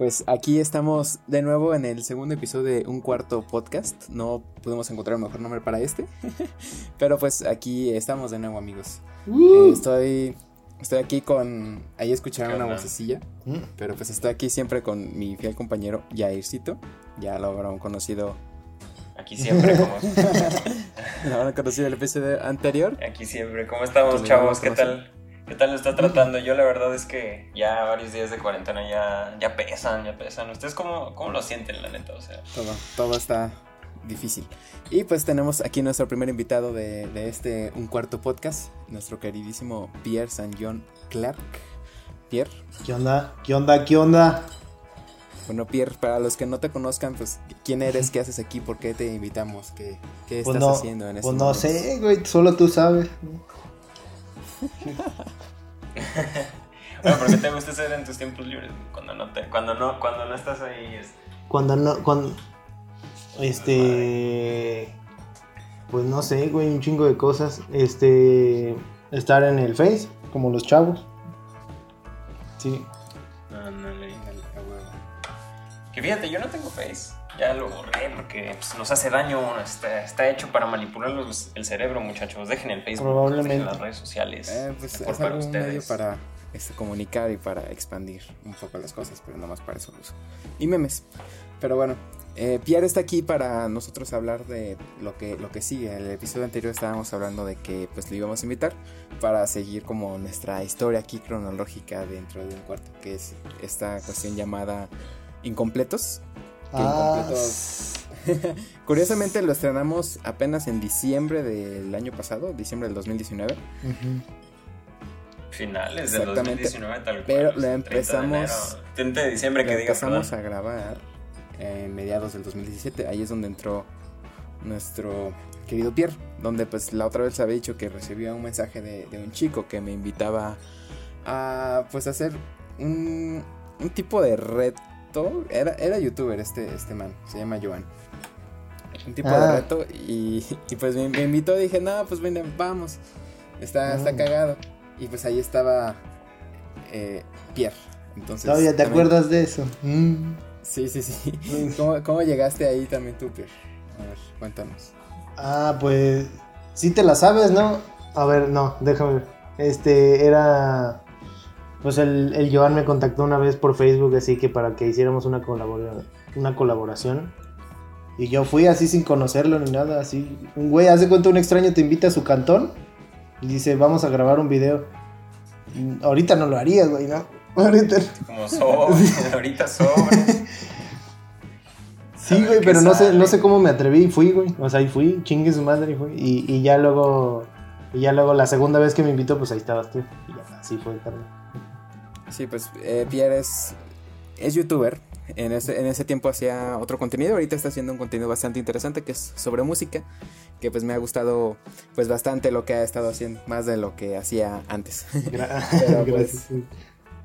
Pues aquí estamos de nuevo en el segundo episodio de Un Cuarto Podcast. No pudimos encontrar un mejor nombre para este. Pero pues aquí estamos de nuevo, amigos. Uh. Eh, estoy, estoy aquí con. Ahí escucharon ¿Qué una vocecilla. Mm. Pero pues estoy aquí siempre con mi fiel compañero Jaircito. Ya lo habrán conocido. Aquí siempre, como, Lo habrán conocido el episodio anterior. aquí siempre. ¿Cómo estamos, chavos? ¿Qué tal? ¿Qué tal lo está tratando? Yo la verdad es que ya varios días de cuarentena ya, ya pesan, ya pesan. ¿Ustedes cómo, cómo lo sienten, la neta? O sea, Todo, todo está difícil. Y pues tenemos aquí nuestro primer invitado de, de este Un Cuarto Podcast, nuestro queridísimo Pierre San John Clark. Pierre, ¿Qué onda? ¿Qué onda? ¿Qué onda? bueno Pierre, para los que no te conozcan, pues ¿quién eres? ¿Qué haces aquí? ¿Por qué te invitamos? ¿Qué, qué Pues estás no, haciendo en este pues no sé, güey, solo tú sabes. bueno, ¿por qué te gusta hacer en tus tiempos libres? Cuando no, te, cuando no, cuando no estás ahí, es- Cuando no, cuando, este, pues no sé, güey, un chingo de cosas. Este, estar en el Face, como los chavos. Sí. Ándale. Que fíjate, yo no tengo Face. Ya lo borré porque pues, nos hace daño. Está, está hecho para manipular el cerebro, muchachos. Dejen el Facebook, Probablemente. dejen las redes sociales. Eh, pues Mejor es para un medio ustedes. para este, comunicar y para expandir un poco las cosas, pero nomás para eso uso. Y memes. Pero bueno, eh, Pierre está aquí para nosotros hablar de lo que, lo que sigue. En el episodio anterior estábamos hablando de que pues le íbamos a invitar para seguir como nuestra historia aquí cronológica dentro de un cuarto, que es esta cuestión llamada Incompletos. Ah. Curiosamente lo estrenamos apenas en diciembre del año pasado, diciembre del 2019. ujú. Finales del Exactamente. 2019, tal cual. Pero lo 30 de empezamos- enero. 30 de diciembre, que empezamos perdón. a grabar en mediados del 2017. Ahí es donde entró nuestro querido Pierre. Donde pues la otra vez había dicho que recibía un mensaje de, de un chico que me invitaba a pues hacer un, un tipo de reto. Era, era youtuber este, este man, se llama Joan. Un tipo Ah. de reto y, y, pues me, me invitó y dije, no, pues ven, vamos. Está, está Mm. cagado. Y pues ahí estaba eh, Pierre. Entonces, Todavía te también- acuerdas de eso. Mm. Sí, sí, sí. Mm. ¿Cómo, cómo llegaste ahí también tú, Pierre? A ver, cuéntanos. Ah, pues sí te la sabes, ¿no? A ver, no, déjame ver. Este era pues el, el Joan me contactó una vez por Facebook así que para que hiciéramos una colabora- una colaboración. Y yo fui así sin conocerlo ni nada, así. Un güey, hace cuenta un extraño te invita a su cantón y dice, "Vamos a grabar un video." Mm, Ahorita no lo haría, güey, ¿no? Ahorita. Como sobre, ahorita sobre. Sí, güey, pero no sé, no sé cómo me atreví y fui, güey. O sea, y fui, chingue su madre y fui. Y, y ya luego, y ya luego la segunda vez que me invitó, pues ahí estabas tú. Y ya, así fue, carnal. Sí, pues eh, Pierre es, es youtuber. En ese, en ese tiempo hacía otro contenido. Ahorita está haciendo un contenido bastante interesante que es sobre música. Que pues me ha gustado pues bastante lo que ha estado haciendo. Más de lo que hacía antes. Gra- Pero, pues, Gracias.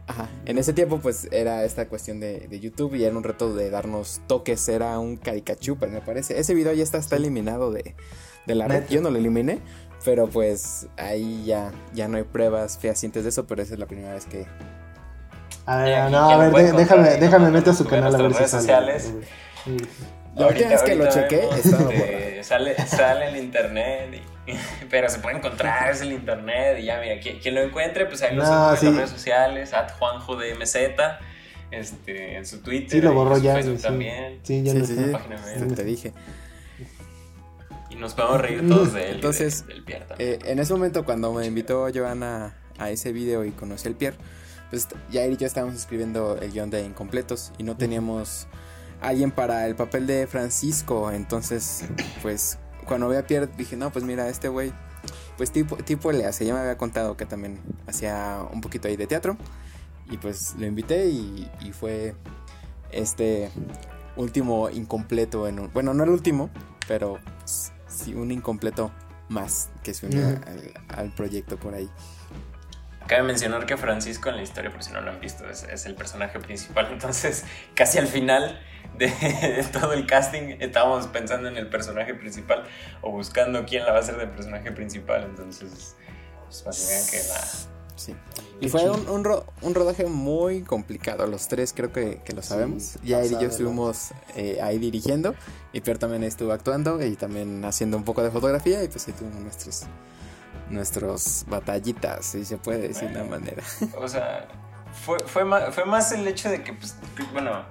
Ajá. En ese tiempo, pues era esta cuestión de, de YouTube y era un reto de darnos toques. Era un caricachupa, me parece. Ese video ya está, está eliminado de, de la red. Yo no lo eliminé, pero pues ahí ya, ya no hay pruebas fehacientes de eso. Pero esa es la primera vez que. A ver, aquí, no, ¿quién a lo ver, déjame, ahí? déjame No, meter a su canal a en ver si sale. redes Sí. La última vez que lo chequé, estaba sale, sale en internet. y- pero se puede encontrar, es el internet. Y ya, mira, quien, quien lo encuentre, pues ahí lo No, en sí. las redes sociales. At Juanjo de MZ. Este, en su Twitter. Sí, lo borró en su ya, Facebook sí. también. Sí, ya Sí, no sí, está. sí. Página web. Te, te dije. Y nos podemos reír todos de él. Entonces, y de- del Pierre también. Eh, en ese momento, cuando me invitó Joana a ese video y conocí al Pierre, pues Jair y yo estábamos escribiendo el guion de Incompletos y no teníamos alguien para el papel de Francisco. Entonces, pues cuando vi a Pierre dije, no, pues mira, este güey, pues tipo, tipo le hace. Ya me había contado que también hacía un poquito ahí de teatro. Y pues lo invité y, y fue este último incompleto en un- Bueno, no el último, pero sí un incompleto más que se unió al, al proyecto por ahí. Cabe mencionar que Francisco en la historia, por si no lo han visto, es, es el personaje principal. Entonces, casi al final de, de todo el casting estábamos pensando en el personaje principal o buscando quién la va a ser del personaje principal. Entonces, pues para que vean que la, Sí. Y fue un, un, ro- un rodaje muy complicado. Los tres creo que, que lo sabemos. ya él y yo estuvimos eh, ahí dirigiendo. Y Pierre también estuvo actuando y también haciendo un poco de fotografía. Y pues ahí tuvimos nuestros, nuestros batallitas, si se puede decir de una manera. O sea, fue, fue, más, fue más el hecho de que, pues, que, bueno,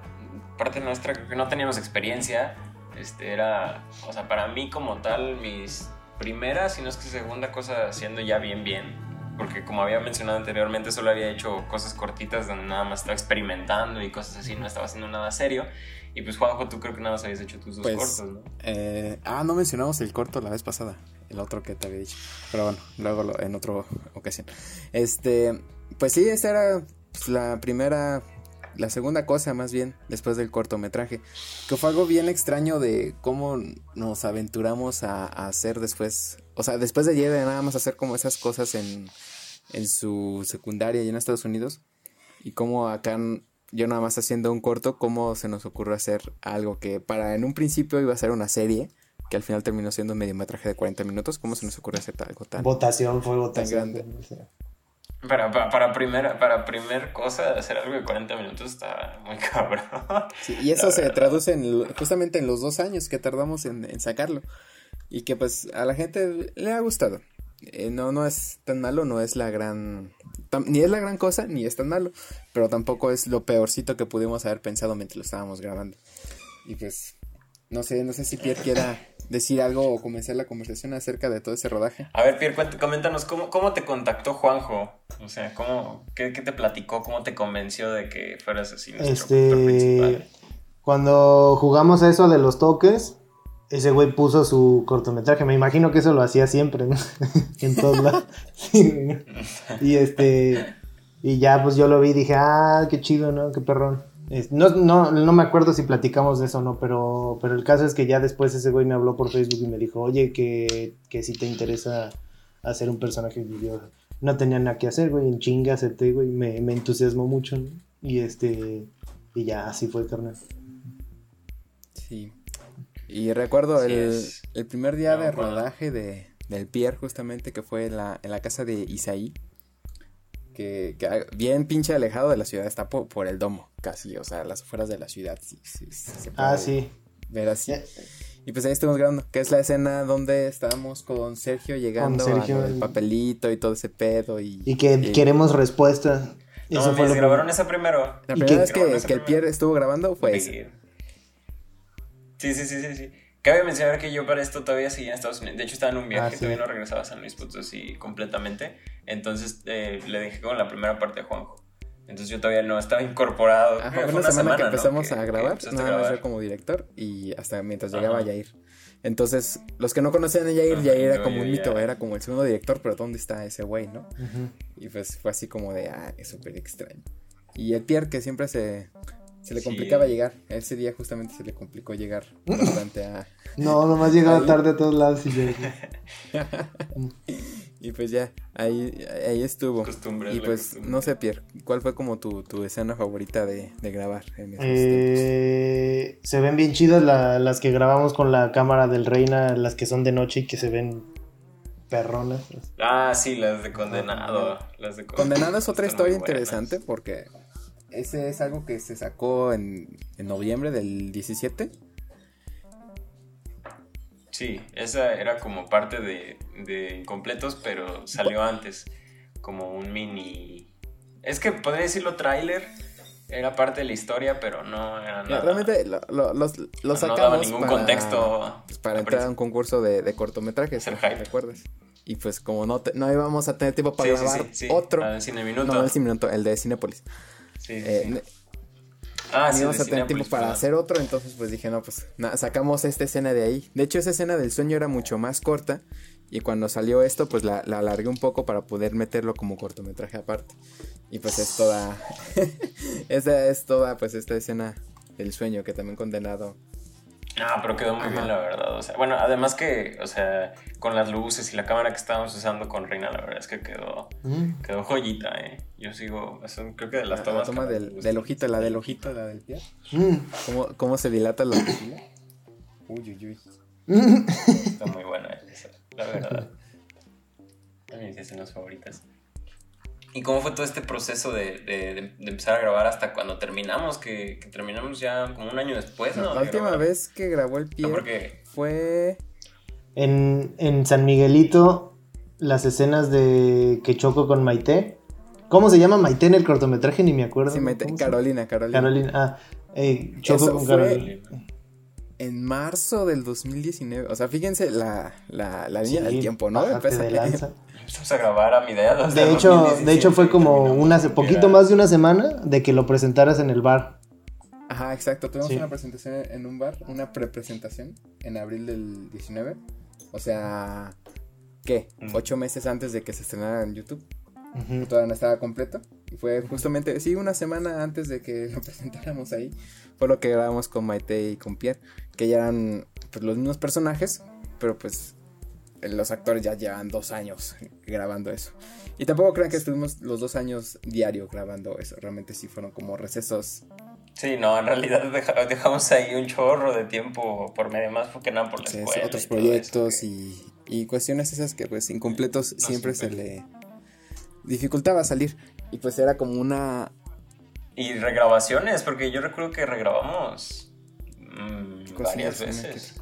parte nuestra, que no teníamos experiencia. Este, era, o sea, para mí como tal, mis primeras, si no es que segunda cosa haciendo ya bien, bien. Porque como había mencionado anteriormente, solo había hecho cosas cortitas donde nada más estaba experimentando y cosas así, no estaba haciendo nada serio. Y pues, Juanjo, tú creo que nada más habías hecho tus dos Pues, cortos, ¿no? Eh, ah, no mencionamos el corto la vez pasada. El otro que te había dicho. Pero bueno, luego en otra ocasión. Este, pues sí, esa era pues, la primera, la segunda cosa más bien, después del cortometraje. Que fue algo bien extraño de cómo nos aventuramos a, a hacer después. O sea, después de de nada más hacer como esas cosas en, en su secundaria y en Estados Unidos. Y cómo acá yo nada más haciendo un corto, cómo se nos ocurrió hacer algo que para en un principio iba a ser una serie, que al final terminó siendo un mediometraje de 40 minutos. ¿Cómo se nos ocurre hacer algo tan... Votación fue votación. grande. o sea. Para, para, para, primera, para primer cosa, hacer algo de 40 minutos está muy cabrón. Sí, y eso se traduce en, justamente en los dos años que tardamos en, en sacarlo. Y que pues a la gente le ha gustado. Eh, no, no es tan malo, no es la gran... tam- ni es la gran cosa, ni es tan malo. Pero tampoco es lo peorcito que pudimos haber pensado mientras lo estábamos grabando. Y pues, no sé, no sé si Pierre quiera decir algo o comenzar la conversación acerca de todo ese rodaje. A ver, Pierre, coméntanos, ¿cómo, ¿cómo te contactó Juanjo? O sea, ¿cómo, qué, qué te platicó? ¿Cómo te convenció de que fueras así nuestro Este, principal? cuando jugamos a eso de los toques, ese güey puso su cortometraje. Me imagino que eso lo hacía siempre, ¿no? en todos lados. Y este, y ya pues yo lo vi y dije, ah, qué chido, ¿no? Qué perrón. Es- No, no, no me acuerdo si platicamos de eso o no, pero, pero el caso es que ya después ese güey me habló por Facebook y me dijo, oye, que, que si te interesa hacer un personaje. Y yo no tenía nada que hacer, güey, en chinga acepté, güey, me, me entusiasmó mucho, ¿no? Y este, y ya así fue, carnal. Sí. Y recuerdo el, es. el primer día No, de bueno. rodaje de, del Pierre, justamente, que fue en la, en la casa de Isaí. Que, que bien pinche alejado de la ciudad, está po- por, el domo, casi, o sea, las afueras de la ciudad. Sí, sí, sí, se puede Ah, sí. Ver así. Y pues ahí estuvimos grabando, que es la escena donde estábamos con Sergio llegando Sergio, al y- papelito y todo ese pedo. Y, Y que y- queremos respuesta. No, Eso fue mames, lo grabaron esa primero. La primera que- vez que, que el primero. Pierre estuvo grabando fue. Sí, sí, sí, sí, sí. Cabe mencionar que yo para esto todavía seguía en Estados Unidos. De hecho, estaba en un viaje, Ah, sí. todavía no regresaba a San Luis Potosí completamente. Entonces eh, le dejé con la primera parte a Juanjo. Entonces yo todavía no estaba incorporado. Ajá, Fue una, semana, que empezamos a grabar, a nada más yo como director y hasta mientras Ajá. llegaba Yair. Entonces, los que no conocían a Yair, Ajá, Yair era como un ya- mito, era como el segundo director, pero ¿dónde está ese güey, no? Y pues fue así como de, ah, es súper extraño. Y el Pierre, que siempre se, se le Sí. complicaba llegar, ese día justamente se le complicó llegar bastante a... No, nomás llegaba tarde a todos lados y yo. Y pues ya, ahí, ahí estuvo. Costumbre, y pues, costumbre. no sé, Pierre, ¿cuál fue como tu, tu escena favorita de, de grabar en esos tiempos? Eh, se ven bien chidas la- las que grabamos con la cámara del Reina, las que son de noche y que se ven perronas. Ah, sí, las de condenado. Las de Condenado es otra historia interesante porque ese es algo que se sacó en, en noviembre del 17. Sí, esa era como parte de, de Incompletos, pero salió antes. Como un mini. Es que podría decirlo tráiler. Era parte de la historia, pero no era nada. realmente lo, lo- los, lo no sacamos daba ningún para, contexto. pues, para entrar a un concurso de, de cortometrajes, Es el ¿no? ¿te hype. ¿recuerdas? Y pues como no, te- no íbamos a tener tiempo para Sí, grabar sí, sí. otro, el Cine Minuto. no, el Cine Minuto, el de Cinépolis. Sí, sí, Eh, Ah, sí, íbamos a tener tiempo para hacer otro, entonces pues dije, no, pues na- sacamos esta escena de ahí. De hecho, esa escena del sueño era mucho más corta y cuando salió esto, pues la, la alargué un poco para poder meterlo como cortometraje aparte. Y pues es toda, esa es toda, pues esta escena del sueño que también condenado. Ah, pero quedó muy Ajá. bien, la verdad. O sea, bueno, además que, o sea, con las luces y la cámara que estábamos usando con Reina, la verdad es que quedó, Mm. quedó joyita, ¿eh? Yo sigo, son, creo que de las La, tomas. la toma del, del ojito, la del ojito, la del pie. Mm. ¿Cómo, cómo se dilata la pupila? Uy, uy, uy. Está muy buena esa, la verdad. A mis escenas favoritas. ¿Y cómo fue todo este proceso de, de, de empezar a grabar hasta cuando terminamos? Que, que, terminamos ya como un año después, ¿no? La última vez que grabó el pie fue... En, en San Miguelito, las escenas de que choco con Maite. ¿Cómo se llama Maite en el cortometraje? Ni me acuerdo. Sí, Maite. Carolina, Carolina. Carolina, ah. Eh, choco con Carolina en marzo del 2019. O sea, fíjense la, la, la línea del tiempo, ¿no? Empezamos a grabar a mi idea. De hecho, de hecho fue como una poquito más de una semana de que lo presentaras en el bar. Ajá, exacto. Tuvimos una presentación en un bar, una prepresentación en abril del 19. O sea, ¿qué? Mm. Ocho meses antes de que se estrenara en YouTube. Todavía no estaba completo. Y fue justamente, sí, una semana antes de que lo presentáramos ahí. Fue lo que grabamos con Maite y con Pierre. Que ya eran pues, los mismos personajes. Pero pues los actores ya llevan dos años grabando eso. Y tampoco crean que estuvimos los dos años diario grabando eso. Realmente sí fueron como recesos. Sí, no, en realidad dejamos ahí un chorro de tiempo por medio más porque nada por la sí, Otros proyectos y, y, cuestiones esas que pues incompletos siempre se le dificultaba salir. Y pues era como una... Y regrabaciones, porque yo recuerdo que regrabamos mm, varias veces.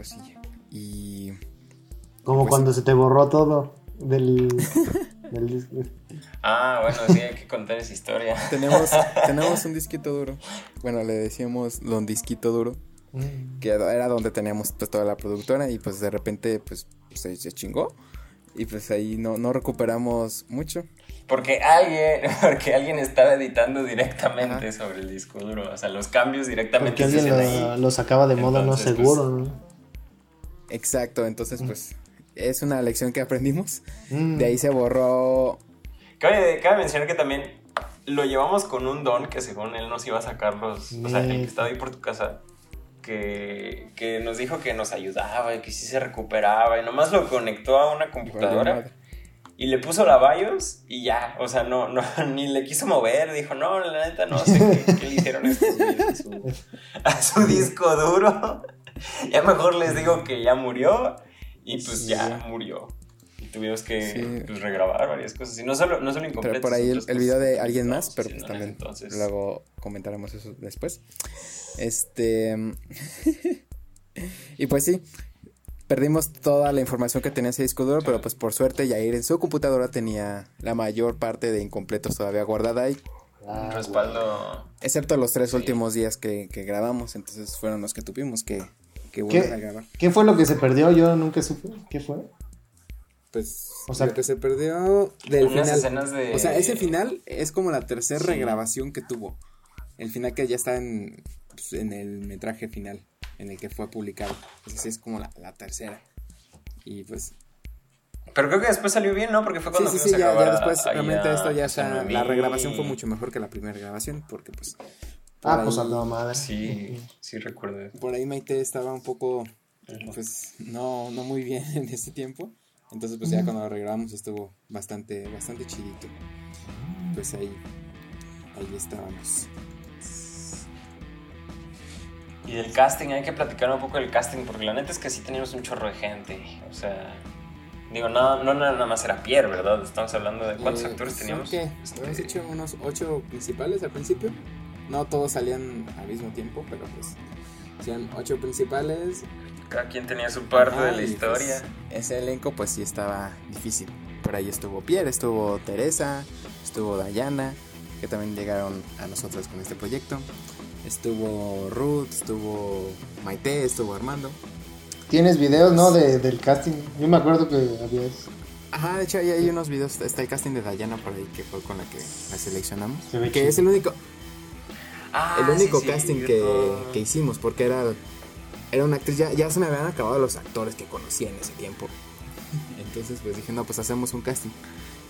Y... Como pues cuando se te borró todo del, del disco. Ah, bueno, sí, hay que contar esa historia. tenemos, tenemos un disquito duro. Bueno, le decíamos don disquito duro. Mm. Que era donde teníamos pues, toda la productora y pues de repente pues se, se chingó. Y pues ahí no, no recuperamos mucho. Porque alguien, porque alguien estaba editando directamente sobre el disco duro. O sea, los cambios directamente. Porque alguien lo, sacaba de modo no seguro, pues, Exacto, entonces mm. pues es una lección que aprendimos. Mm. De ahí se borró. Cabe, cabe, mencionar que también lo llevamos con un don que según él nos iba a sacar los. O sea, el que estaba ahí por tu casa. Que, que, nos dijo que nos ayudaba y que sí se recuperaba. Y nomás lo conectó a una computadora y le puso la BIOS y ya, o sea, no, no, ni le quiso mover, dijo, no, la neta no sé qué, le hicieron a su, a su disco duro. Ya mejor les digo que ya murió y pues ya murió. Y tuvimos que pues, regrabar varias cosas. Y no solo, no solo Pero por ahí el, el video de alguien más, pero pues también entonces... luego comentaremos eso después. Este... y pues sí, perdimos toda la información que tenía ese disco duro, pero pues por suerte Yair en su computadora tenía la mayor parte de incompletos todavía guardada ahí. Un respaldo. Excepto los tres últimos días que, grabamos, entonces fueron los que tuvimos que, que volver a grabar. ¿Qué fue lo que se perdió? Yo nunca supe. ¿Qué fue? Pues, o sea, lo que se perdió del final. O sea, ese final es como la tercera regrabación que tuvo. El final que ya está en, pues, en el metraje final en el que fue publicado. Esa es como la, tercera. Y pues pero creo que después salió bien, ¿no? Porque fue cuando sí, sí, sí, ya, ya después realmente esto ya está, la regrabación fue mucho mejor que la primera grabación porque pues Ah, pues andaba madre. Sí, sí recuerdo. Por ahí Maite estaba un poco pues no no muy bien en ese tiempo. Entonces pues ya cuando lo regrabamos estuvo bastante bastante chidito. Pues ahí ahí estábamos. Y del casting, hay que platicar un poco del casting, porque la neta es que sí teníamos un chorro de gente. O sea, digo, no, no nada más era Pierre, ¿verdad? Estamos hablando de cuántos eh, actores teníamos. ¿Qué? Habíamos hecho unos ocho principales al principio. No todos salían al mismo tiempo, pero pues hacían ocho principales. Cada quien tenía su parte de la pues, historia. ese elenco, pues sí estaba difícil. Por ahí estuvo Pierre, estuvo Teresa, estuvo Dayana, que también llegaron a nosotros con este proyecto. Estuvo Ruth, estuvo Maite, estuvo Armando. Tienes videos, ¿no? De, del casting. Yo me acuerdo que había eso. Ajá, de hecho ahí hay unos videos. Está el casting de Dayana por ahí que fue con la que la seleccionamos. Que es el único. Ah, el único casting que, que, hicimos, porque era, era una actriz. Ya, ya se me habían acabado los actores que conocía en ese tiempo. Entonces, pues dije, no, pues hacemos un casting.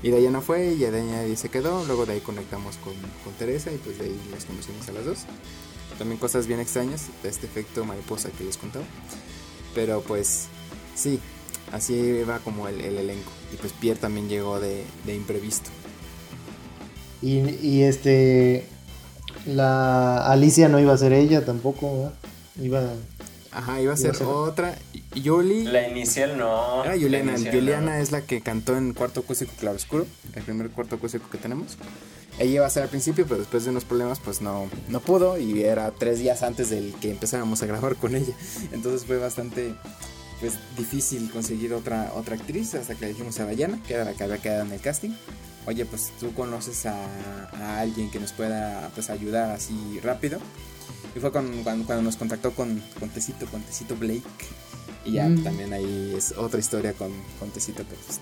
Y Dayana fue y Dayana se quedó. Luego de ahí conectamos con, con Teresa y pues de ahí las conocimos a las dos. También cosas bien extrañas de este efecto mariposa que les contaba. Pero pues sí, así va como el, elenco. Y pues Pierre también llegó de, de imprevisto. Y, y, este. La Alicia no iba a ser ella tampoco, Iba. Ajá, iba a ser, otra. Yoli. La inicial no. Era Juliana. Juliana no. es la que cantó en Cuarto Acústico Claroscuro, el primer cuarto acústico que tenemos. Ella iba a ser al principio, pero después de unos problemas, pues no, no pudo. Y era tres días antes del que empezáramos a grabar con ella. Entonces fue bastante pues, difícil conseguir otra, otra actriz hasta que le dijimos a Dayana, que era la que había quedado en el casting. Oye, pues tú conoces a, a alguien que nos pueda pues, ayudar así rápido. Y fue con- cuando, cuando nos contactó con, con Tecito, con Tecito Blake. Y ya Mm. también ahí es otra historia con, con Tecito que pues,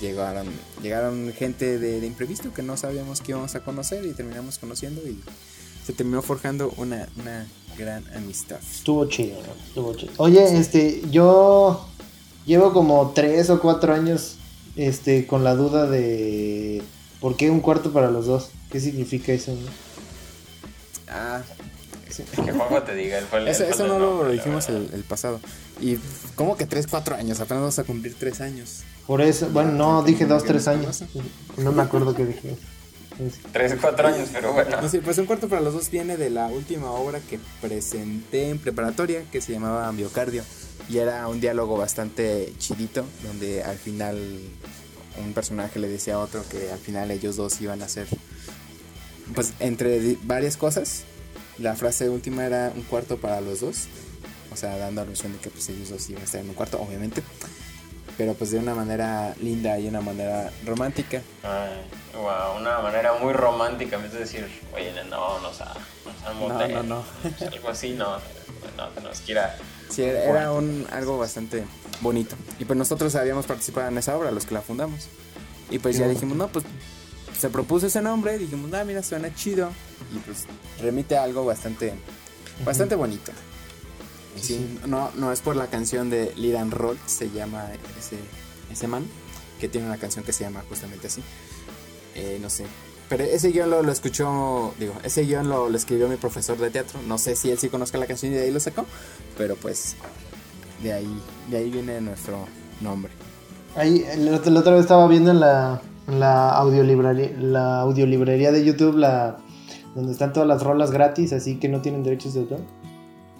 llegaron, llegaron gente de, de imprevisto que no sabíamos que íbamos a conocer y terminamos conociendo y se terminó forjando una, una gran amistad. Estuvo chido, ¿no? Estuvo chido. Oye, este, yo llevo como tres o cuatro años este, con la duda de por qué un cuarto para los dos. ¿Qué significa eso? no? Ah, sí. Que Juanjo te diga, él fue el Eso, eso no lo nombre, la dijimos el, el pasado. Y como que 3, 4 años, apenas vamos a cumplir 3 años. Por eso, bueno, no, dije dos, tres ¿Qué años. No me acuerdo qué dije. Tres, cuatro años, pero bueno. No sé, pues un cuarto para los dos viene de la última obra que presenté en preparatoria que se llamaba Biocardio. Y era un diálogo bastante chidito, donde al final un personaje le decía a otro que al final ellos dos iban a hacer, pues entre varias cosas. La frase última era un cuarto para los dos. O sea, dando alusión de que pues ellos dos iban a estar en un cuarto, obviamente. Pero pues de una manera linda y una manera romántica. Ay, wow, una manera muy romántica. En vez de decir, oye, no, no, sea, no, sea No, motel", no, no. Algo así, no. No, que nos quiera. Sí, era era un, algo bastante bonito. Y pues nosotros habíamos participado en esa obra, los que la fundamos. Y pues ya dijimos, no, pues se propuso ese nombre, dijimos, ah, mira, suena chido. Y pues remite a algo bastante, bastante bonito. Y sí, no, no es por la canción de Liran Roll, se llama ese, ese man, que tiene una canción que se llama justamente así. Eh, no sé. Pero ese guion lo, lo escuchó, digo, ese guion lo, lo escribió mi profesor de teatro. No sé si él sí conozca la canción y de ahí lo sacó, pero pues de ahí, de ahí viene nuestro nombre. Ahí, la, otra vez estaba viendo en la, la audiolibrería, la audiolibrería de YouTube, la, donde están todas las rolas gratis, así que no tienen derechos de autor.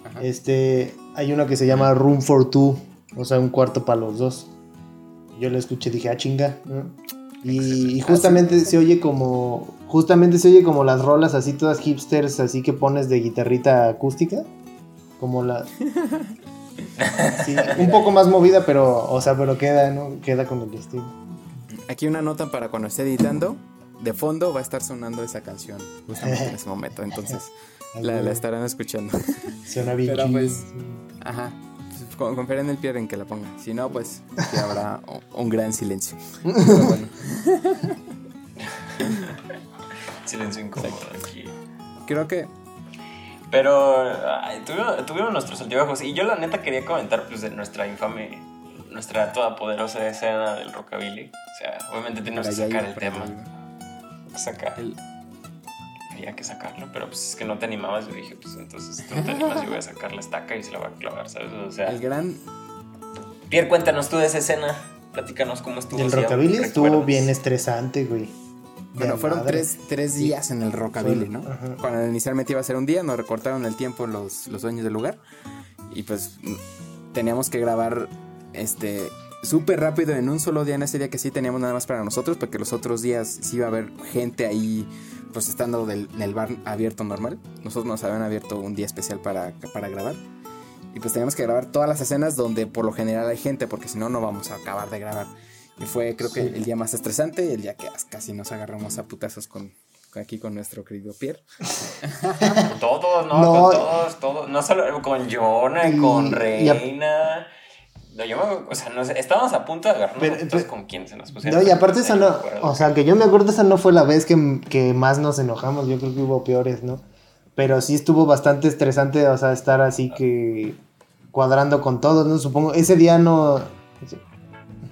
Ajá. Este, hay uno que se llama Room for Two, o sea, un cuarto para los dos. Yo lo escuché y dije, ah, chinga. ¿no? Y, y justamente se oye como, justamente se oye como las rolas así todas hipsters, así que pones de guitarrita acústica, como la, sí, un poco más movida, pero, o sea, pero queda, ¿no? Queda con el estilo. Aquí una nota para cuando esté editando. De fondo va a estar sonando esa canción justamente en ese momento. Entonces la, la estarán escuchando. Suena bien Pero pues, ajá. Pues, en el Pierre en que la ponga. Si no, pues sí habrá un- un gran silencio. Pero bueno, Silencio incómodo aquí. creo que Pero ay, tuvimos, tuvimos nuestros altibajos. Y yo la neta quería comentar pues de nuestra infame, nuestra todopoderosa escena del rockabilly. O sea, obviamente tenemos que sacar el tema. Sacar. El- Había que sacarlo, pero pues es que no te animabas. Yo dije, pues entonces tú no te animas, yo voy a sacar la estaca y se la voy a clavar, ¿sabes? O sea, el gran Pierre, cuéntanos tú de esa escena. Platícanos cómo estuvo. El rockabilly estuvo recuerdas. bien estresante, güey. Bueno, fueron tres, tres días en el rockabilly, ¿no? Ajá. Cuando inicialmente iba a ser un día, nos recortaron el tiempo los, los dueños del lugar. Y pues teníamos que grabar este súper rápido en un solo día en ese día que sí teníamos nada más para nosotros, porque los otros días sí iba a haber gente ahí, pues estando del, del bar abierto normal. Nosotros nos habían abierto un día especial para, para grabar. Y pues teníamos que grabar todas las escenas donde por lo general hay gente, porque si no, no vamos a acabar de grabar. Y fue creo que Sí. el día más estresante, el día que casi nos agarramos a putazos con, aquí con nuestro querido Pierre. Todos, ¿no? No. Con todos, todos. No solo con Jonah, Y- con y a- Reina. No, yo me, o sea, no sé, estábamos a punto de agarrarnos con quién se nos pusieron. No, y aparte esa no, o sea, que yo me acuerdo esa no fue la vez que, que más nos enojamos, yo creo que hubo peores, ¿no? Pero sí estuvo bastante estresante, o sea, estar así que cuadrando con todos, ¿no? Supongo, ese día no...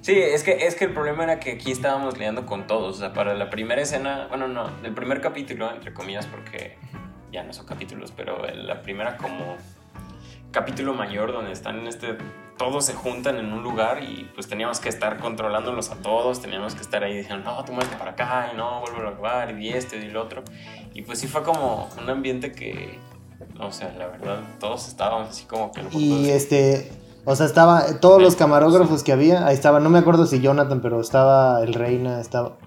Sí, es que, es que el problema era que aquí estábamos lidiando con todos. O sea, para la primera escena, bueno, no, el primer capítulo, entre comillas, porque ya no son capítulos, pero la primera como capítulo mayor donde están en este, todos se juntan en un lugar y pues teníamos que estar controlándolos a todos, teníamos que estar ahí diciendo, no, tú muévete para acá y no, vuelvo a grabar y esto y lo otro. Y pues sí fue como un ambiente que, o sea, la verdad, todos estábamos así como que... Y este, O sea, estaba todos los camarógrafos que había, ahí estaba, no me acuerdo si Jonathan, pero estaba el Reina, estaba...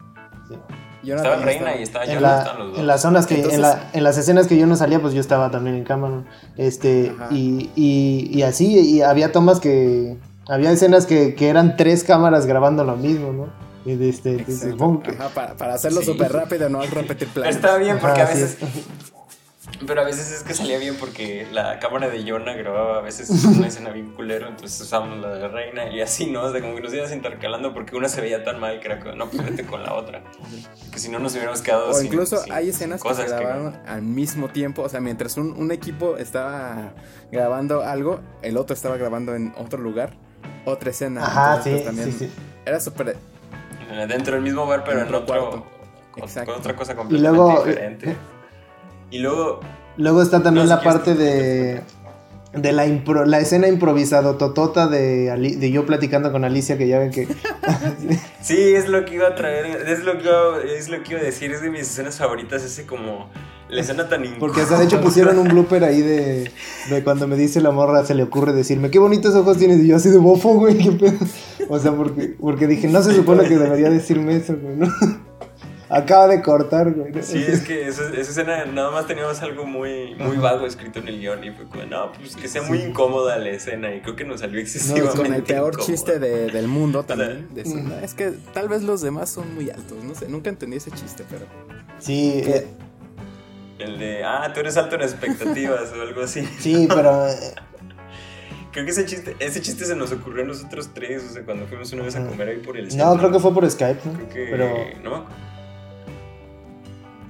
sí. Jonathan Estaba estaba- Reina y estaba En, Jonathan, la- los dos. en las zonas que, Entonces- en, la- en las escenas que yo no salía, pues yo estaba también en cámara. Este, y, y, y así, y había tomas que, había escenas que, que eran tres cámaras grabando lo mismo, ¿no? Y de este, que- Ajá, para, para hacerlo Sí. súper rápido, no repetir planos. Está bien porque Ajá, a sí. veces. Pero a veces es que salía bien porque la cámara de Jonah grababa a veces una escena bien culero, entonces usábamos la de Reina y así, ¿no? O sea, como que nos íbamos intercalando porque una se veía tan mal que era como, no, pues vete con la otra. Que si no nos hubiéramos quedado O sin- incluso sin- hay escenas que se grabaron al mismo tiempo. O sea, mientras un, un equipo estaba grabando algo, el otro estaba grabando en otro lugar, otra escena. Ajá, sí, pues, también sí, sí. Era súper. Dentro del mismo bar, pero En en otro cuarto. con- Exacto. Con otra cosa Y completamente luego, diferente. Y luego. Luego está también No, la parte de, de la, impro- la escena improvisado totota de, Ali- de yo platicando con Alicia, que ya ven que... Sí, es lo que iba a traer. Es lo que iba, es lo que iba a decir. Es de mis escenas favoritas. Ese como. La escena tan incómoda. Porque hasta de hecho pusieron un blooper ahí de, de cuando me dice la morra, se le ocurre decirme, qué bonitos ojos tienes, y yo así de bofo, güey, qué pedo. O sea, porque, porque dije, no se supone que debería decirme eso, güey, ¿no? Acaba de cortar, güey. ¿no? Sí, es que esa, esa escena nada más teníamos algo muy, muy vago escrito en el guion y fue como, no, pues que sea muy incómoda la escena y creo que nos salió excesivamente Con el peor incómoda. chiste de- del mundo también. sea, decir, "No, es que tal vez los demás son muy altos. No sé, nunca entendí ese chiste, pero. Sí, eh, El de, ah, tú eres alto en expectativas o algo así. sí, pero... eh, Creo que ese chiste, ese chiste se nos ocurrió a nosotros tres, o sea, cuando fuimos una vez a comer ahí por el No, centro. creo que fue por Skype, ¿no? Creo que... Pero... No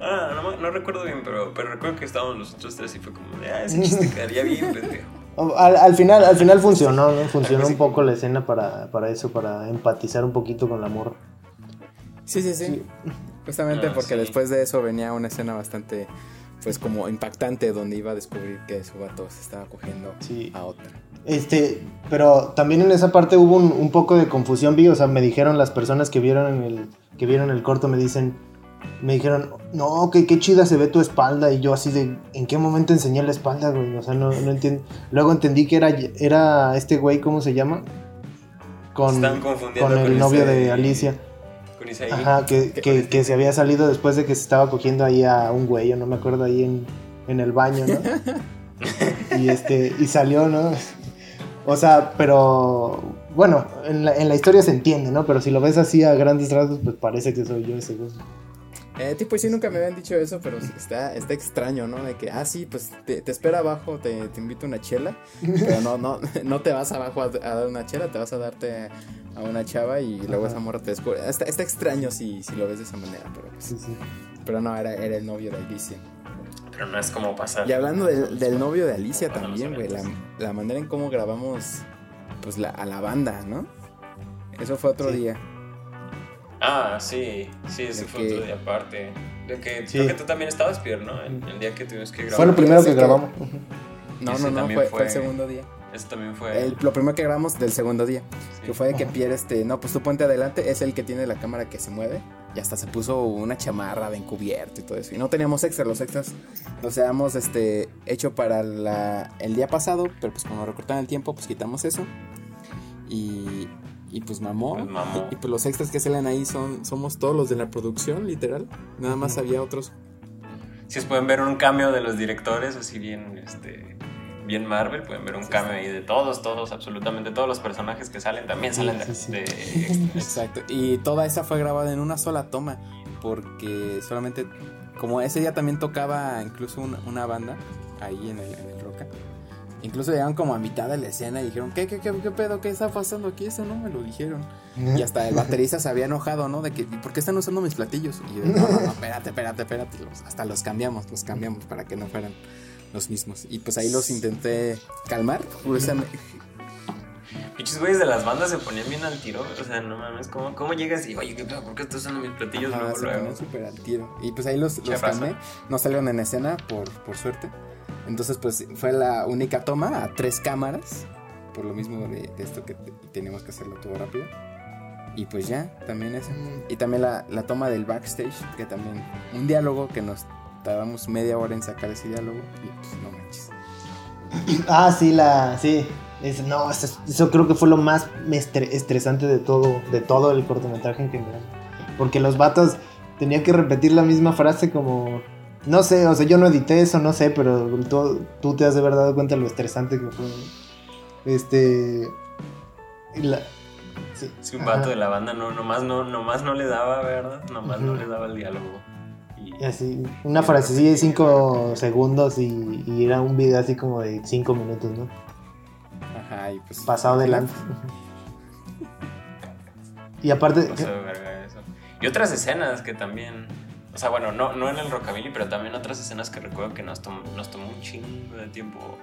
Ah, no, no recuerdo bien, pero, pero recuerdo que estábamos nosotros tres y fue como, de, ah, ese chiste quedaría bien, pendejo. Al, al final, al final funcionó, ¿no? Funcionó un poco la escena para, para eso, para empatizar un poquito con la morra. Sí, sí, sí. Justamente Ah, porque sí. después de eso venía una escena bastante. Pues como impactante, donde iba a descubrir que su vato se estaba cogiendo Sí. a otra. Este, pero también en esa parte hubo un, un poco de confusión, vi, o sea, me dijeron las personas que vieron en el, que vieron el corto, me dicen, me dijeron, no, que qué chida se ve tu espalda, y yo así de, ¿en qué momento enseñé la espalda, güey? O sea, no, no entiendo. Luego entendí que era, era este güey, ¿cómo se llama? Con, Están confundiendo con el con novio de Alicia. Con Isaí. Ajá, que, que, que se había salido después de que se estaba cogiendo ahí a un güey, yo no me acuerdo, ahí en, en el baño, ¿no? y este, y salió, ¿no? O sea, pero bueno, en la, en la historia se entiende, ¿no? Pero si lo ves así a grandes rasgos, pues parece que soy yo ese güey. Eh, tipo, sí, nunca me habían dicho eso, pero sí está, está extraño, ¿no? De que, ah, sí, pues te, te espera abajo, te, te invito a una chela, pero no, no, no te vas abajo a, a dar una chela, te vas a darte a una chava y luego Ajá. esa morra te descubre. Está, está extraño si, si lo ves de esa manera, pero pues, Sí, sí. pero no, era, era el novio de Alicia. Pero no es como pasar. Y hablando del, del novio de Alicia también, güey, la, la manera en cómo grabamos, pues, la, a la banda, ¿no? Eso fue otro Sí. día. Ah, sí, sí, ese De fue que- otro día aparte. De que Sí. creo que tú también estabas, Pierre, ¿no? El, el día que tuvimos que grabar. Fue lo primero que que- grabamos. No, no, no, fue, fue el segundo día. Eso también fue. El- lo primero que grabamos del segundo día. sí. Que fue de que Pierre, este, no, pues tú ponte adelante, es el que tiene la cámara que se mueve. Y hasta se puso una chamarra de encubierto y todo eso. Y no teníamos extras, los extras los habíamos este, hecho para la, el día pasado, pero pues como recortaron el tiempo, pues quitamos eso. Y, y pues mamó. Pues mamó. Y pues los extras que salen ahí son, somos todos los de la producción, literal. Nada más había otros. Si os pueden ver un cambio de los directores, así bien, este, bien Marvel, pueden ver un cambio ahí de todos, todos, absolutamente todos los personajes que salen también Sí, salen de, sí, sí. de. Exacto. Y toda esa fue grabada en una sola toma. Porque solamente, como ese día también tocaba incluso una, una banda ahí en el, en el Roca. Incluso llegaron como a mitad de la escena y dijeron, ¿qué, qué, qué, qué pedo? ¿Qué está pasando aquí? Eso no me lo dijeron. Y hasta el baterista se había enojado, ¿no? De que, ¿y por qué están usando mis platillos? Y yo, no, no, no, espérate, espérate, espérate. Los- hasta los cambiamos, los cambiamos para que no fueran los mismos. Y pues ahí los intenté calmar. Curiosamente, Pinches güeyes de las bandas se ponían bien al tiro, o sea, no mames, ¿cómo, cómo llegas y, oye, ¿qué pedo? ¿Por qué estás usando mis platillos Ajá, luego, se ponían súper al tiro. Y pues ahí los, los calmé. No salieron en escena, por, por suerte. Entonces, pues fue la única toma a tres cámaras. Por lo mismo de, de esto que te- teníamos que hacerlo todo rápido. Y pues ya, también eso. Y también la, la toma del backstage, que también un diálogo que nos tardamos media hora en sacar ese diálogo. Y pues no manches. Ah, sí, la. Sí. Es- no, eso, eso creo que fue lo más estre- estresante de todo, de todo el cortometraje en general. Porque los vatos tenían que repetir la misma frase como... No sé, o sea, yo no edité eso, no sé, pero tú, tú te has de haber dado cuenta de lo estresante que fue. Este... la- sí, Es que un ajá. vato de la banda no, nomás, no, nomás no le daba, ¿verdad? Nomás no le daba el diálogo. Y- Y así, una frasecilla de 5 segundos y, y era un video así como de 5 minutos, ¿no? Ajá, y pues. Pasado de lanza. Y aparte, pasó de verga eso. Y otras escenas que también. O sea, bueno, no, no en el rockabilly, pero también otras escenas que recuerdo que nos, tom- nos tomó un chingo de tiempo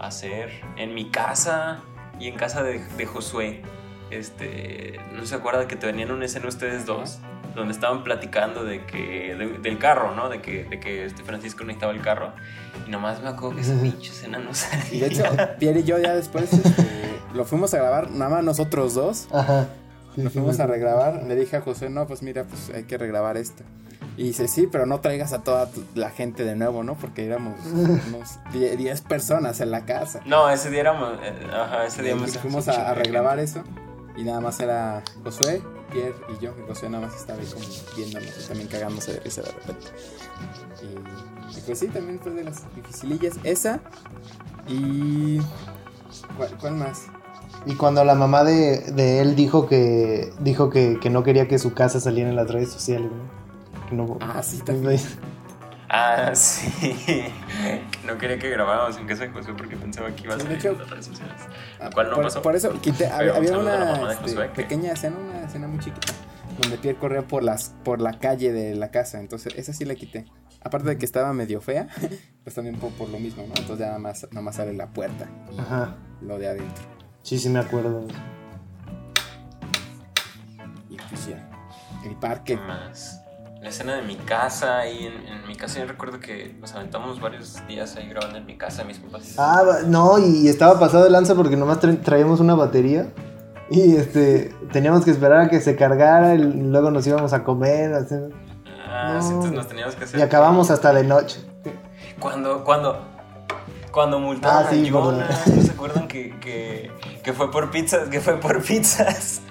hacer. En mi casa y en casa de, de Josué. Este. ¿No se acuerda que te venían una escena ustedes dos? Donde estaban platicando de que. de- del carro, ¿no? De que, de que este Francisco necesitaba el carro. Y nomás me acuerdo que esa pinche escena no salía. Y de hecho, Pierre y yo ya después este, lo fuimos a grabar, nada más nosotros dos. ajá. Sí, Lo fuimos sí. a regrabar. Le dije a José, no, pues mira, pues hay que regrabar esto. Y dice, sí, pero no traigas a toda tu- la gente de nuevo, ¿no? Porque éramos unos 10 personas en la casa. No, ese día éramos. eh, Ajá, ese día me fuimos a, a regrabar eso. Y nada más era Josué, Pierre y yo. Y Josué nada más estaba ahí como viéndonos y también cagándose de risa de repente. Y, y pues sí, también fue de las dificilillas. Esa y... ¿Cuál, cuál más? Y cuando la mamá de, de él dijo que dijo que, que no quería que su casa saliera en las redes sociales, ¿no? No- Ah, sí, también. Ah, sí. No quería que grabáramos en casa de Josué porque pensaba que iba a salir hecho- en las redes sociales. Ah, Lo cual no por, pasó. por eso quité, había, una este, Josué, que- pequeña escena, una escena muy chiquita, donde Pierre corría por las por la calle de la casa, entonces esa sí la quité. Aparte de que estaba medio fea, pues también por, por lo mismo, ¿no? Entonces ya nada más, nada más sale la puerta y Ajá. lo de adentro. Sí, sí me acuerdo. Y pues ya, el parque. ¿Qué más? La escena de mi casa y en, en mi casa yo recuerdo que nos aventamos varios días ahí grabando en mi casa, mis papás. Ah, no, y estaba pasado de lanza porque nomás tra- traíamos una batería. Y este, teníamos que esperar a que se cargara y luego nos íbamos a comer. así. Ah, sí, No. entonces nos teníamos que hacer. Y acabamos hasta de noche. Cuando, cuando, cuando multaron Ah, sí, a Jonah, ¿no se acuerdan que, que, que fue por pizzas? Que fue por pizzas.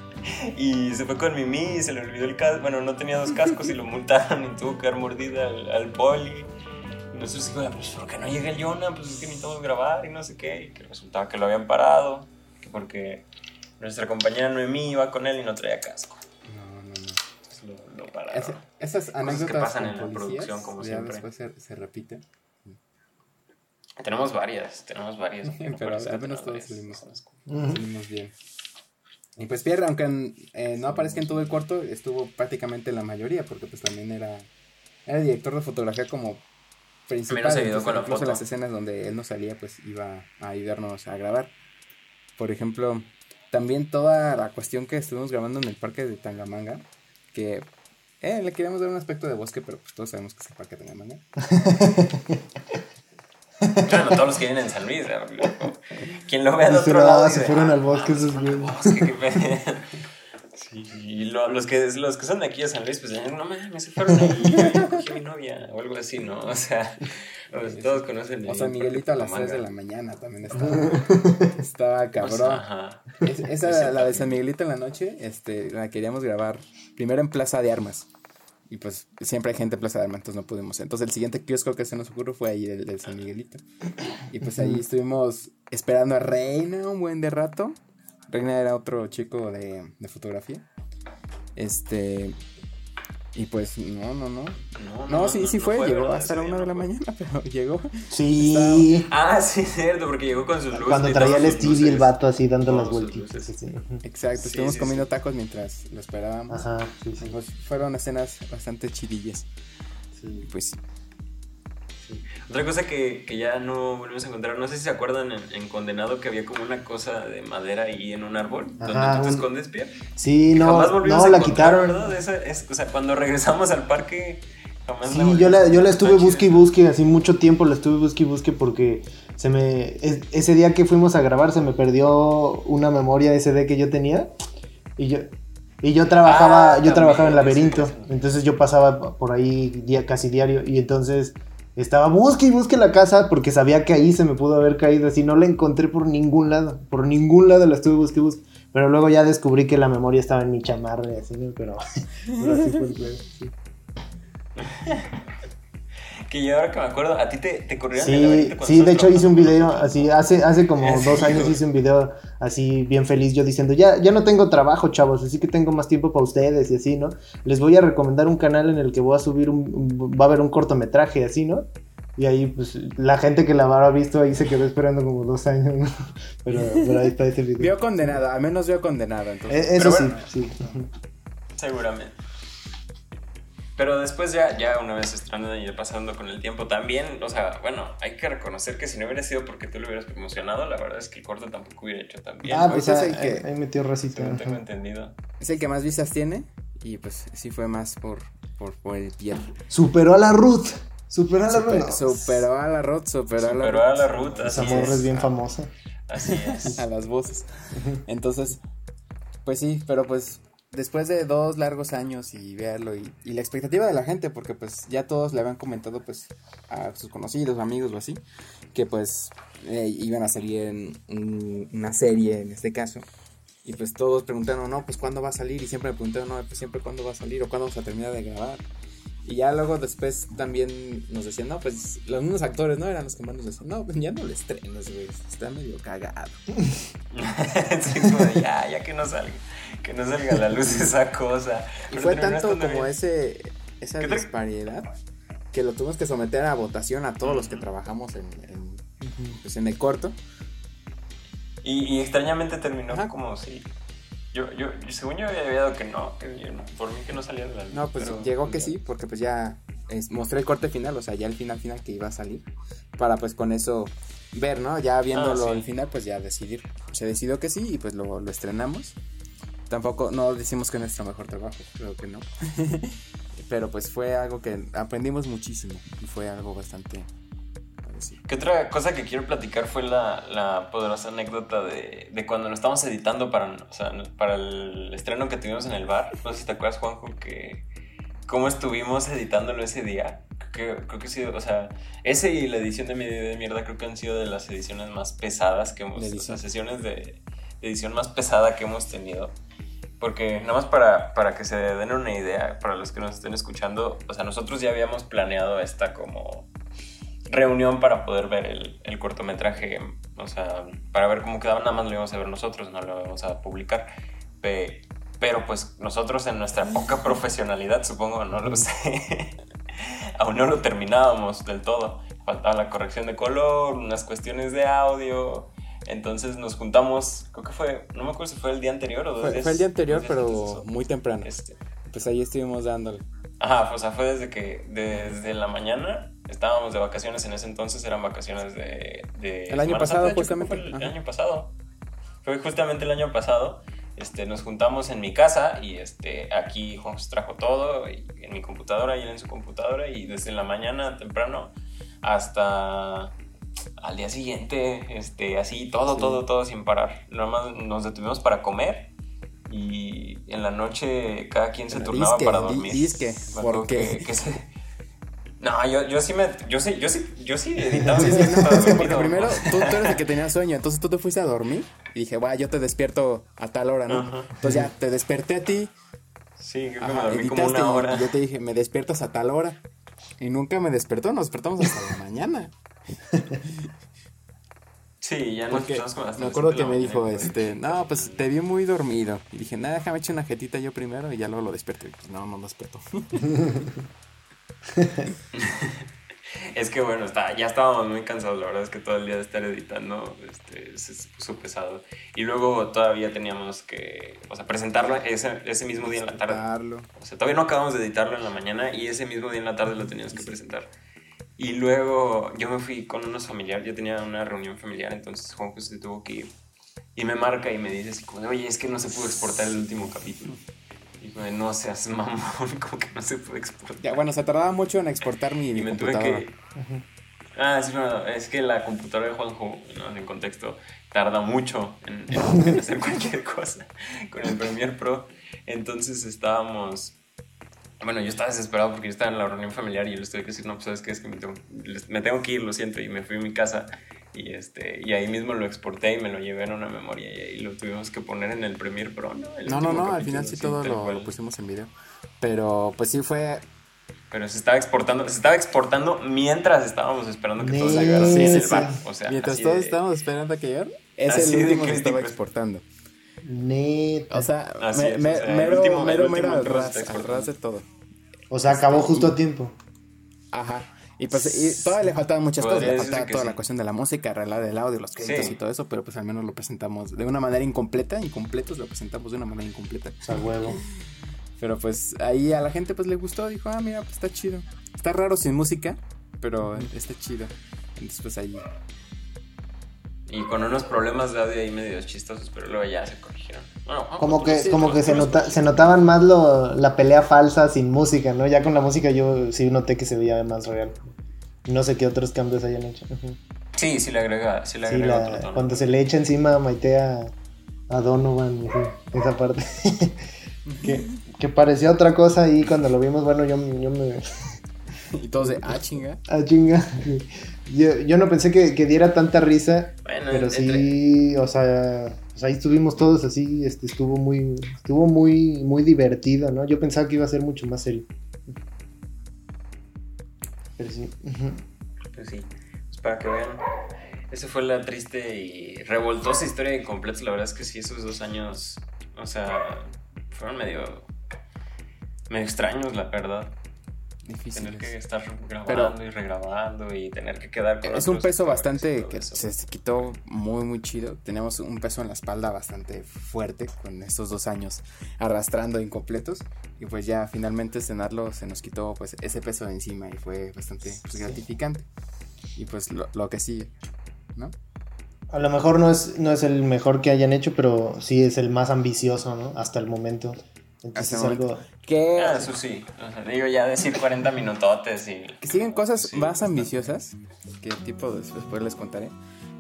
Y se fue con Mimi y se le olvidó el casco. Bueno, no tenía dos cascos y lo multaron y tuvo que dar mordida al, al poli. Y nosotros dijimos, pues, ¿por qué no llega el Jonah? Pues es que necesitamos grabar y no sé qué. Y que resultaba que lo habían parado. Que porque nuestra compañera Noemí iba con él y no traía casco. No, no, no. Entonces lo, lo pararon. Ese- esas que anécdotas pasan con en la producción, como ya siempre. después se, se repiten. Tenemos varias, tenemos varias. Pero que apenas tenemos todos salimos. Salimos bien. Y pues Pierre, aunque eh, no aparezca en todo el corto, estuvo prácticamente en la mayoría, porque pues también era, era director de fotografía como principal. Entonces, con la incluso foto. las escenas donde él no salía, pues iba a ayudarnos a grabar. Por ejemplo, también toda la cuestión que estuvimos grabando en el parque de Tangamanga, que eh, le queríamos dar un aspecto de bosque, pero pues todos sabemos que es el parque de Tangamanga. Bueno, todos los que vienen en San Luis, ¿verdad? quien lo vea de otro lado. se fueron "Ah, al bosque no, esos güeyes". bosque, qué pedo". Sí, y lo- los, que, los que son de aquí de San Luis, pues dicen, no mames, se fueron ahí, yo cogí a mi novia, o algo así, ¿no? O sea, pues, todos conocen. O ahí San el Miguelito a las Parque 3 de la mañana también estaba, estaba Pues, cabrón. ajá. Es- esa, la de San Miguelito en la noche, este, la queríamos grabar primero en Plaza de Armas. Y pues siempre hay gente en Plaza de Armas, entonces no pudimos. Entonces el siguiente kiosco que se nos ocurrió fue ahí el del San Miguelito. Y pues ahí estuvimos esperando a Reina un buen de rato. Reina era otro chico de, de fotografía. Este. Y pues no, no, no. No, No, sí, sí fue. llegó ¿verdad? hasta la una de la mañana, pero llegó. Sí. Ah, sí, es cierto, porque llegó con sus luces. Cuando traía el sus Stevie y el vato así dando las vueltitas. así. Exacto, Sí, estuvimos sí, comiendo sí. tacos mientras lo esperábamos. Ajá, sí, sí. Pues fueron escenas bastante chidillas. Y pues Otra cosa que, que ya no volvimos a encontrar, no sé si se acuerdan en, en Condenado que había como una cosa de madera ahí en un árbol, Ajá, donde tú te escondes, Pierre. Sí, no, jamás volvimos no, la quitaron. ¿verdad? Esa es, o sea, cuando regresamos al parque, jamás Sí, yo la, yo la estuve busque y busque, así mucho tiempo la estuve busque y busque porque se me... es- ese día que fuimos a grabar se me perdió una memoria SD que yo tenía y yo... Y yo trabajaba, Ah, yo trabajaba en laberinto, entonces yo pasaba por ahí día, casi diario y entonces estaba busque y busque la casa porque sabía que ahí se me pudo haber caído así. No la encontré por ningún lado. Por ningún lado la estuve busque y busque. Pero luego ya descubrí que la memoria estaba en mi chamarra así, pero, así fue el plan, sí. Que yo ahora que me acuerdo, a ti te, te corrieron el Sí, laberinto cuando sí, de hecho hice un video así, hace, hace como Sí, dos años güey. hice un video así bien feliz yo diciendo, ya, ya no tengo trabajo, chavos, así que tengo más tiempo para ustedes y así, ¿no? Les voy a recomendar un canal en el que voy a subir un, un- va a haber un cortometraje así, ¿no? Y ahí, pues, la gente que la habrá visto ahí se quedó esperando como dos años, ¿no? Pero, pero ahí está ese video. Vio condenado, al menos vio condenado. Entonces. Eh, eso Pero sí, bueno. sí. Seguramente. Pero después ya, ya una vez estrenando y pasando con el tiempo también, o sea, bueno, hay que reconocer que si no hubiera sido porque tú lo hubieras promocionado, la verdad es que el corto tampoco hubiera hecho tan bien. Ah, pues ahorita ah, es el que- ahí metió racita. tengo entendido. Es el que más vistas tiene. Y pues sí fue más por, por, por el Pierre. Superó a la Ruth. Superó a la Super- Ruth. superó a la Ruth, superó, Superó a a la la Ruth. Esa morra es bien Ah, famosa. Así es. a las voces. Entonces, pues sí, pero pues después de dos largos años y verlo y, la expectativa de la gente, porque pues ya todos le habían comentado pues a sus conocidos, amigos o así, que pues eh, iban a salir en un- una serie en este caso. Y pues todos preguntaron, no, pues cuándo va a salir y siempre me preguntaron, no, pues siempre cuándo va a salir o cuándo vamos a terminar de grabar. Y ya luego después también nos decían, no, pues los mismos actores, ¿no? Eran los que más nos decían, no, pues ya no lo estrenes, güey, está medio cagado. Sí, como de, ya, ya que no salga, que no salga a la luz esa cosa. Y Pero fue tanto como bien. ese esa disparidad que lo tuvimos que someter a votación a todos los que trabajamos en, en, pues, en el corto. Y, y extrañamente terminó Ajá. como si. Yo, yo, según yo había dado que no, que yo por mí que no salía de la luz. No, pues pero- llegó que sí, porque pues ya es- mostré el corte final, o sea, ya el final final que iba a salir, para pues con eso ver, ¿no? Ya viéndolo Ah, sí. al final, pues ya decidir. Se decidió que sí y pues lo, lo estrenamos. Tampoco, no decimos que es nuestro mejor trabajo, creo que no. Pero pues fue algo que aprendimos muchísimo y fue algo bastante... sí. Que otra cosa que quiero platicar fue la, la poderosa anécdota de, de cuando nos estábamos editando para, o sea, para el estreno que tuvimos en el bar. No sé si te acuerdas, Juanjo, que cómo estuvimos editándolo ese día. Creo que, creo que sí, o sea, ese y la edición de mi de mierda creo que han sido de las ediciones más pesadas que hemos, o sea, sesiones de, de edición más pesada que hemos tenido. Porque nada más para, para que se den una idea, para los que nos estén escuchando, o sea, nosotros ya habíamos planeado esta como reunión para poder ver el, el cortometraje, o sea, para ver cómo quedaba, nada más lo íbamos a ver nosotros, no lo íbamos a publicar. Pe- pero pues nosotros en nuestra poca profesionalidad, supongo, no lo sé, aún no lo terminábamos del todo. Faltaba la corrección de color, unas cuestiones de audio. Entonces nos juntamos, creo que fue, no me acuerdo si fue el día anterior o dos Fue, días. fue el día anterior, pero muy temprano. Este, Pues ahí estuvimos dándole. Ajá, o sea, fue desde que, desde la mañana, estábamos de vacaciones, en ese entonces eran vacaciones de... de El año pasado, Santa, justamente, Fue el, ajá. año pasado. Fue justamente el año pasado. Este, nos juntamos en mi casa y este, aquí Juan trajo todo, y en mi computadora y él en su computadora, y desde la mañana temprano hasta al día siguiente, este, así, todo, Sí. todo, todo sin parar. Nada más nos detuvimos para comer y en la noche cada quien se turnaba disque, para dormir. disque, Me acuerdo ¿por qué? que- que se- No, yo, yo sí me, yo sí, yo sí, yo sí editaba. Sí, sí, no, estaba es que porque dormido, primero tú, tú eres el que tenía sueño, entonces tú te fuiste a dormir y dije, guau, yo te despierto a tal hora, ¿no? Ajá. Entonces ya te desperté a ti, Sí, creo que me dormí como editaste una y- hora. y yo te dije, me despiertas a tal hora. Y nunca me despertó, nos despertamos hasta la mañana. Sí, ya nos Porque escuchamos como hasta me las acuerdo que me mañana, dijo, este, no, pues te vi muy dormido. Y dije, nada, déjame echar una jetita yo primero y ya luego lo despierto. Y pues no, no despertó. Es que bueno, está, ya estábamos muy cansados, la verdad es que todo el día de estar editando este, se puso pesado. Y luego todavía teníamos que, o sea, presentarlo ese, ese mismo día en la tarde. O sea, todavía no acabamos de editarlo en la mañana y ese mismo día en la tarde lo teníamos que presentar. Y luego yo me fui con unos familiares, yo tenía una reunión familiar, entonces Juan José tuvo que ir. Y me marca y me dice así como, oye, es que no se pudo exportar el último capítulo. Y no seas mamón, como que no se pudo exportar. Ya, bueno, se tardaba mucho en exportar mi, Y mi me tuve que... Ah, sí, no, es que la computadora de Juanjo, no, en contexto, tarda mucho en, en- en hacer cualquier cosa con el Premiere Pro. Entonces estábamos bueno, yo estaba desesperado porque yo estaba en la reunión familiar y yo les tuve que decir, no, pues sabes qué es que me tengo, me tengo que ir, lo siento, y me fui a mi casa y, este, y ahí mismo lo exporté y me lo llevé en una memoria y ahí lo tuvimos que poner en el Premiere Pro, ¿no? no, no, no, al final sí todo lo, pusimos en video. Pero pues sí fue pero se estaba exportando, se estaba exportando mientras estábamos esperando que todo llegara así en el bar. O sea, mientras todos estábamos esperando a que llegara, es el último que se estaba exportando. Neta. O sea, mero, mero, mero al ras, al ras de todo. O sea, acabó justo a tiempo. Ajá. Y pues y todavía le faltaban muchas cosas, le faltaba toda la cuestión de la música, arreglar del audio, los créditos y todo eso, pero pues al menos lo presentamos de una manera incompleta, incompletos lo presentamos de una manera incompleta. O sea, huevo. Pero pues ahí a la gente pues le gustó, dijo, ah, mira, pues está chido. Está raro sin música, pero está chido. Entonces pues ahí... Y con unos problemas de audio ahí medio chistosos, pero luego ya se corrigieron. como que, como que se, nota, se notaban más lo, la pelea falsa sin música, ¿no? Ya con la música yo sí noté que se veía más real. No sé qué otros cambios hayan hecho. Sí, sí le agrega, sí le agrega Cuando se le echa encima a Maite a, Donovan, esa parte. que, que parecía otra cosa y cuando lo vimos, bueno, yo, yo me... Y todos de, ah, chinga. Ah, chinga. Yo, yo no pensé que, que, diera tanta risa, pero sí, o sea, ahí estuvimos todos así, este, estuvo muy, estuvo muy, muy divertido, ¿no? Yo pensaba que iba a ser mucho más serio. Pero sí. Pues sí, pues para que vean, esa fue la triste y revoltosa historia de completos, la verdad es que sí, esos dos años, o sea, fueron medio me extraño, la verdad. Difícil. Tener que estar grabando y regrabando y tener que quedar con Es un peso bastante que se quitó muy, muy chido. Tenemos un peso en la espalda bastante fuerte con estos dos años arrastrando incompletos. Y pues ya finalmente cenarlo se nos quitó pues ese peso de encima y fue bastante pues, gratificante. Y pues lo, que sigue, ¿no? A lo mejor no es, no es el mejor que hayan hecho, pero sí es el más ambicioso, ¿no? Hasta el momento. Entonces algo... Que... Ah, eso sí. digo, ya decir 40 minutotes y... Que siguen cosas más ambiciosas, que tipo después les contaré.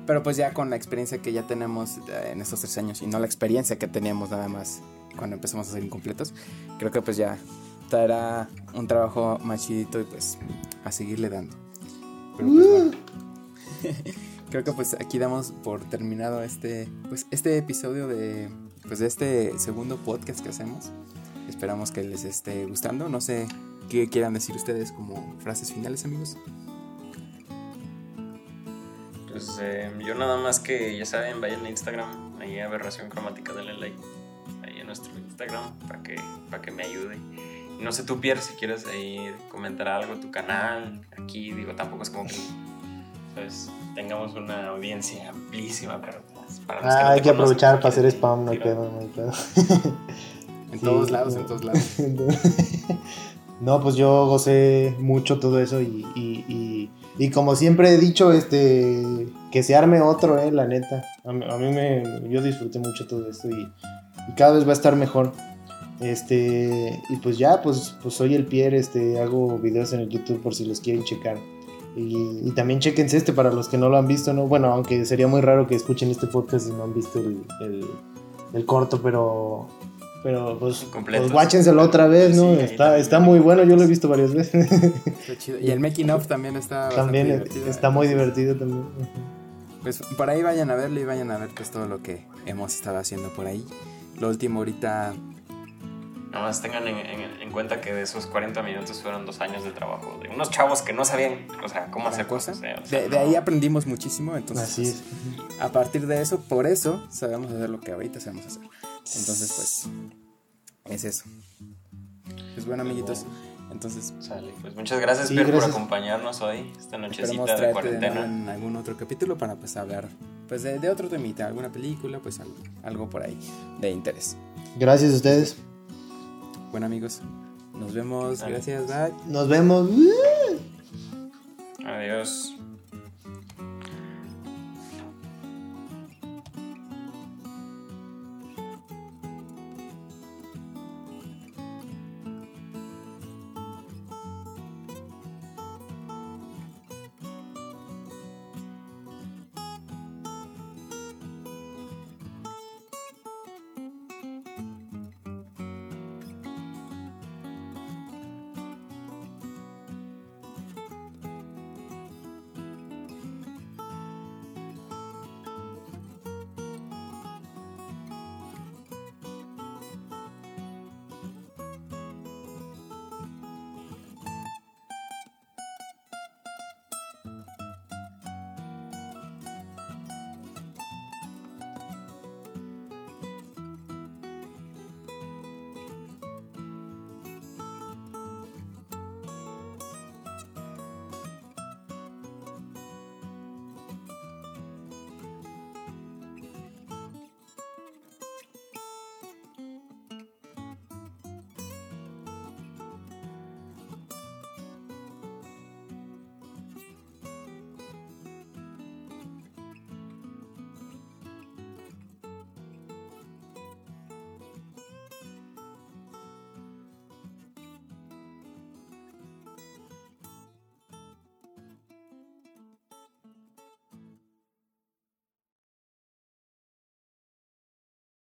Pero pues ya con la experiencia que ya tenemos eh, en estos tres años y no la experiencia que teníamos nada más cuando empezamos a ser incompletos, creo que pues ya estará un trabajo más chidito y pues a seguirle dando. Pero pues bueno. creo que pues aquí damos por terminado este pues este episodio de pues de este segundo podcast que hacemos. Esperamos que les esté gustando. No sé qué quieran decir ustedes como frases finales, amigos. Pues eh, yo nada más que ya saben, vayan a Instagram, ahí aberración cromática, denle like ahí en nuestro Instagram para que, para que me ayude. no sé tú, Pierre, si quieres ahí comentar algo, tu canal, aquí, digo, tampoco es como que tengamos una audiencia amplísima, pero para los ah, hay que aprovechar para hacer spam, no hay pedo, no hay pedo. En todos lados, en todos lados. no, pues yo gocé mucho todo eso y, y, como siempre he dicho, este, que se arme otro, eh, la neta. A, mí me, yo disfruté mucho todo esto y, cada vez va a estar mejor. Este, y pues ya, pues, pues soy el Pierre, este, hago videos en el YouTube por si los quieren checar. Y, también chequense este para los que no lo han visto, ¿no? Bueno, aunque sería muy raro que escuchen este podcast si no han visto el, el corto, pero pero pues, pues guáchenselo otra vez, ¿no? está, está muy bueno, yo lo he visto varias veces. Y el making of también está También divertido, está muy divertido también. Pues por ahí vayan a verlo y vayan a ver pues todo lo que hemos estado haciendo por ahí. Lo último ahorita... Nada más tengan en, cuenta que de esos 40 minutos fueron dos años de trabajo. De unos chavos que no sabían, o sea, cómo hacer cosas. de, ahí aprendimos muchísimo, entonces... Así es. a partir de eso, por eso, sabemos hacer lo que ahorita sabemos hacer. Entonces, pues, es eso. Pues bueno, amiguitos. Entonces, sale. Pues muchas gracias, Pierre, por acompañarnos hoy, esta nochecita de cuarentena. en algún otro capítulo para pues hablar pues de, otro temita, alguna película, pues algo, por ahí de interés. Gracias a ustedes. Bueno, amigos, nos vemos. Gracias, bye. Nos vemos. Adiós.